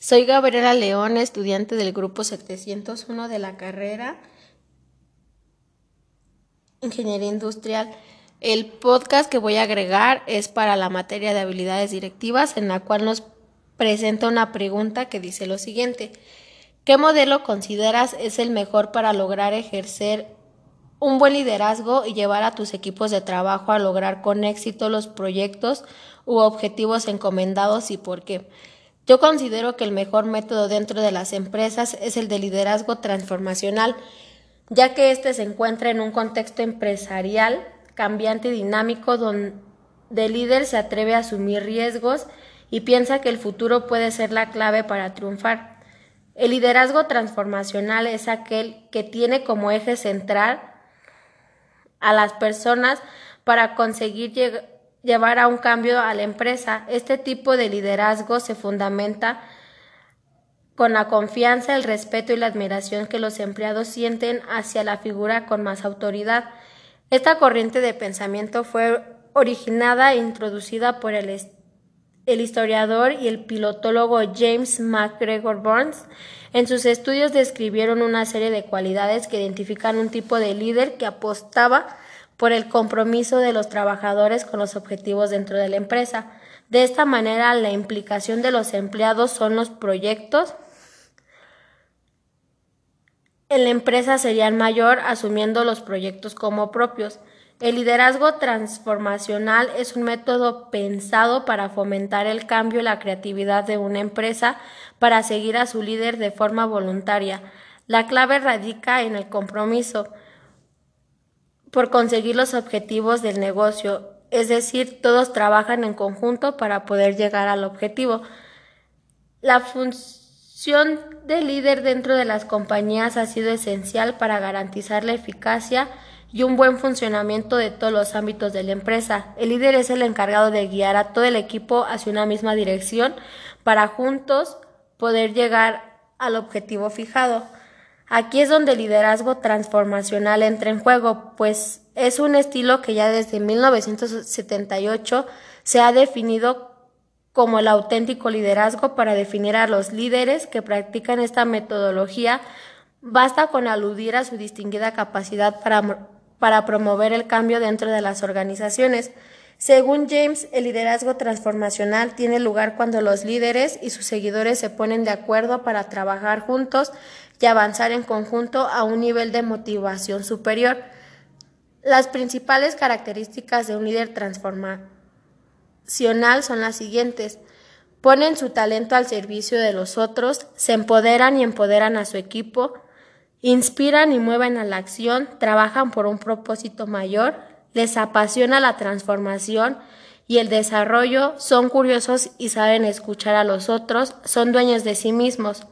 Soy Gabriela León, estudiante del grupo 701 de la carrera Ingeniería Industrial. El podcast que voy a agregar es para la materia de habilidades directivas, en la cual nos presenta una pregunta que dice lo siguiente. ¿Qué modelo consideras es el mejor para lograr ejercer un buen liderazgo y llevar a tus equipos de trabajo a lograr con éxito los proyectos u objetivos encomendados y por qué? Yo considero que el mejor método dentro de las empresas es el de liderazgo transformacional, ya que éste se encuentra en un contexto empresarial cambiante y dinámico donde el líder se atreve a asumir riesgos y piensa que el futuro puede ser la clave para triunfar. El liderazgo transformacional es aquel que tiene como eje central a las personas para conseguir llevar a un cambio a la empresa. Este tipo de liderazgo se fundamenta con la confianza, el respeto y la admiración que los empleados sienten hacia la figura con más autoridad. Esta corriente de pensamiento fue originada e introducida por el, el historiador y el pilotólogo James MacGregor Burns. En sus estudios describieron una serie de cualidades que identifican un tipo de líder que apostaba por el compromiso de los trabajadores con los objetivos dentro de la empresa. De esta manera, la implicación de los empleados son los proyectos en la empresa serían mayor asumiendo los proyectos como propios. El liderazgo transformacional es un método pensado para fomentar el cambio y la creatividad de una empresa para seguir a su líder de forma voluntaria. La clave radica en el compromiso por conseguir los objetivos del negocio, es decir, todos trabajan en conjunto para poder llegar al objetivo. La función de líder dentro de las compañías ha sido esencial para garantizar la eficacia y un buen funcionamiento de todos los ámbitos de la empresa. El líder es el encargado de guiar a todo el equipo hacia una misma dirección para juntos poder llegar al objetivo fijado. Aquí es donde el liderazgo transformacional entra en juego, pues es un estilo que ya desde 1978 se ha definido como el auténtico liderazgo para definir a los líderes que practican esta metodología. Basta con aludir a su distinguida capacidad para, para promover el cambio dentro de las organizaciones. Según James, el liderazgo transformacional tiene lugar cuando los líderes y sus seguidores se ponen de acuerdo para trabajar juntos y avanzar en conjunto a un nivel de motivación superior. Las principales características de un líder transformacional son las siguientes. Ponen su talento al servicio de los otros, se empoderan y empoderan a su equipo, inspiran y mueven a la acción, trabajan por un propósito mayor, les apasiona la transformación y el desarrollo, son curiosos y saben escuchar a los otros, son dueños de sí mismos.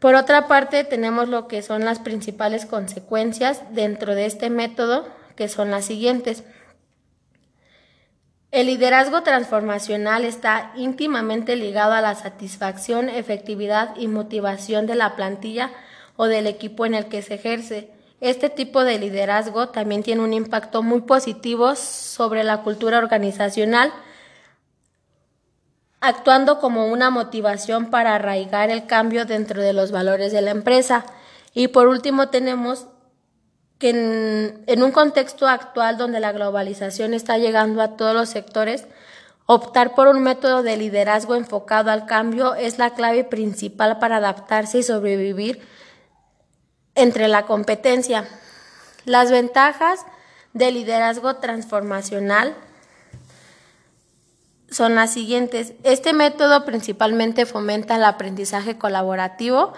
Por otra parte, tenemos lo que son las principales consecuencias dentro de este método, que son las siguientes. El liderazgo transformacional está íntimamente ligado a la satisfacción, efectividad y motivación de la plantilla o del equipo en el que se ejerce. Este tipo de liderazgo también tiene un impacto muy positivo sobre la cultura organizacional, actuando como una motivación para arraigar el cambio dentro de los valores de la empresa. Y por último tenemos que en, un contexto actual donde la globalización está llegando a todos los sectores, optar por un método de liderazgo enfocado al cambio es la clave principal para adaptarse y sobrevivir entre la competencia. Las ventajas del liderazgo transformacional son las siguientes. Este método principalmente fomenta el aprendizaje colaborativo,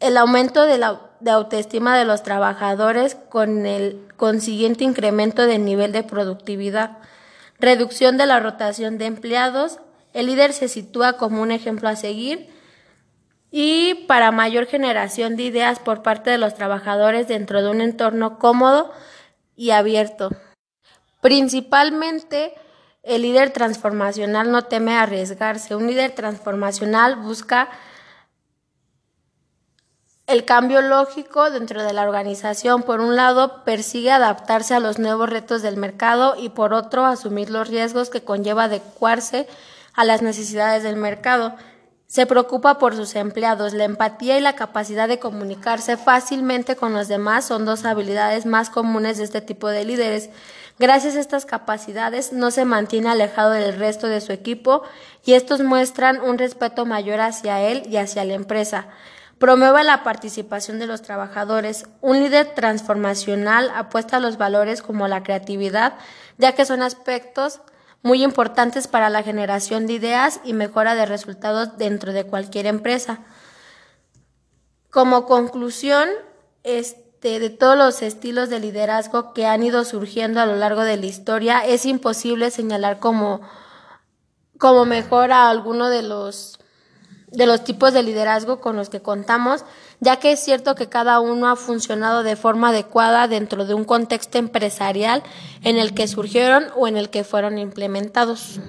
el aumento de la de autoestima de los trabajadores con el consiguiente incremento del nivel de productividad, reducción de la rotación de empleados, el líder se sitúa como un ejemplo a seguir y para mayor generación de ideas por parte de los trabajadores dentro de un entorno cómodo y abierto. Principalmente, el líder transformacional no teme arriesgarse. Un líder transformacional busca el cambio lógico dentro de la organización, por un lado, persigue adaptarse a los nuevos retos del mercado y por otro, asumir los riesgos que conlleva adecuarse a las necesidades del mercado. Se preocupa por sus empleados. La empatía y la capacidad de comunicarse fácilmente con los demás son dos habilidades más comunes de este tipo de líderes. Gracias a estas capacidades no se mantiene alejado del resto de su equipo y estos muestran un respeto mayor hacia él y hacia la empresa. Promueve la participación de los trabajadores. Un líder transformacional apuesta a los valores como la creatividad, ya que son aspectos muy importantes para la generación de ideas y mejora de resultados dentro de cualquier empresa. Como conclusión, este, de todos los estilos de liderazgo que han ido surgiendo a lo largo de la historia, es imposible señalar como, como mejor a alguno de los de los tipos de liderazgo con los que contamos, ya que es cierto que cada uno ha funcionado de forma adecuada dentro de un contexto empresarial en el que surgieron o en el que fueron implementados.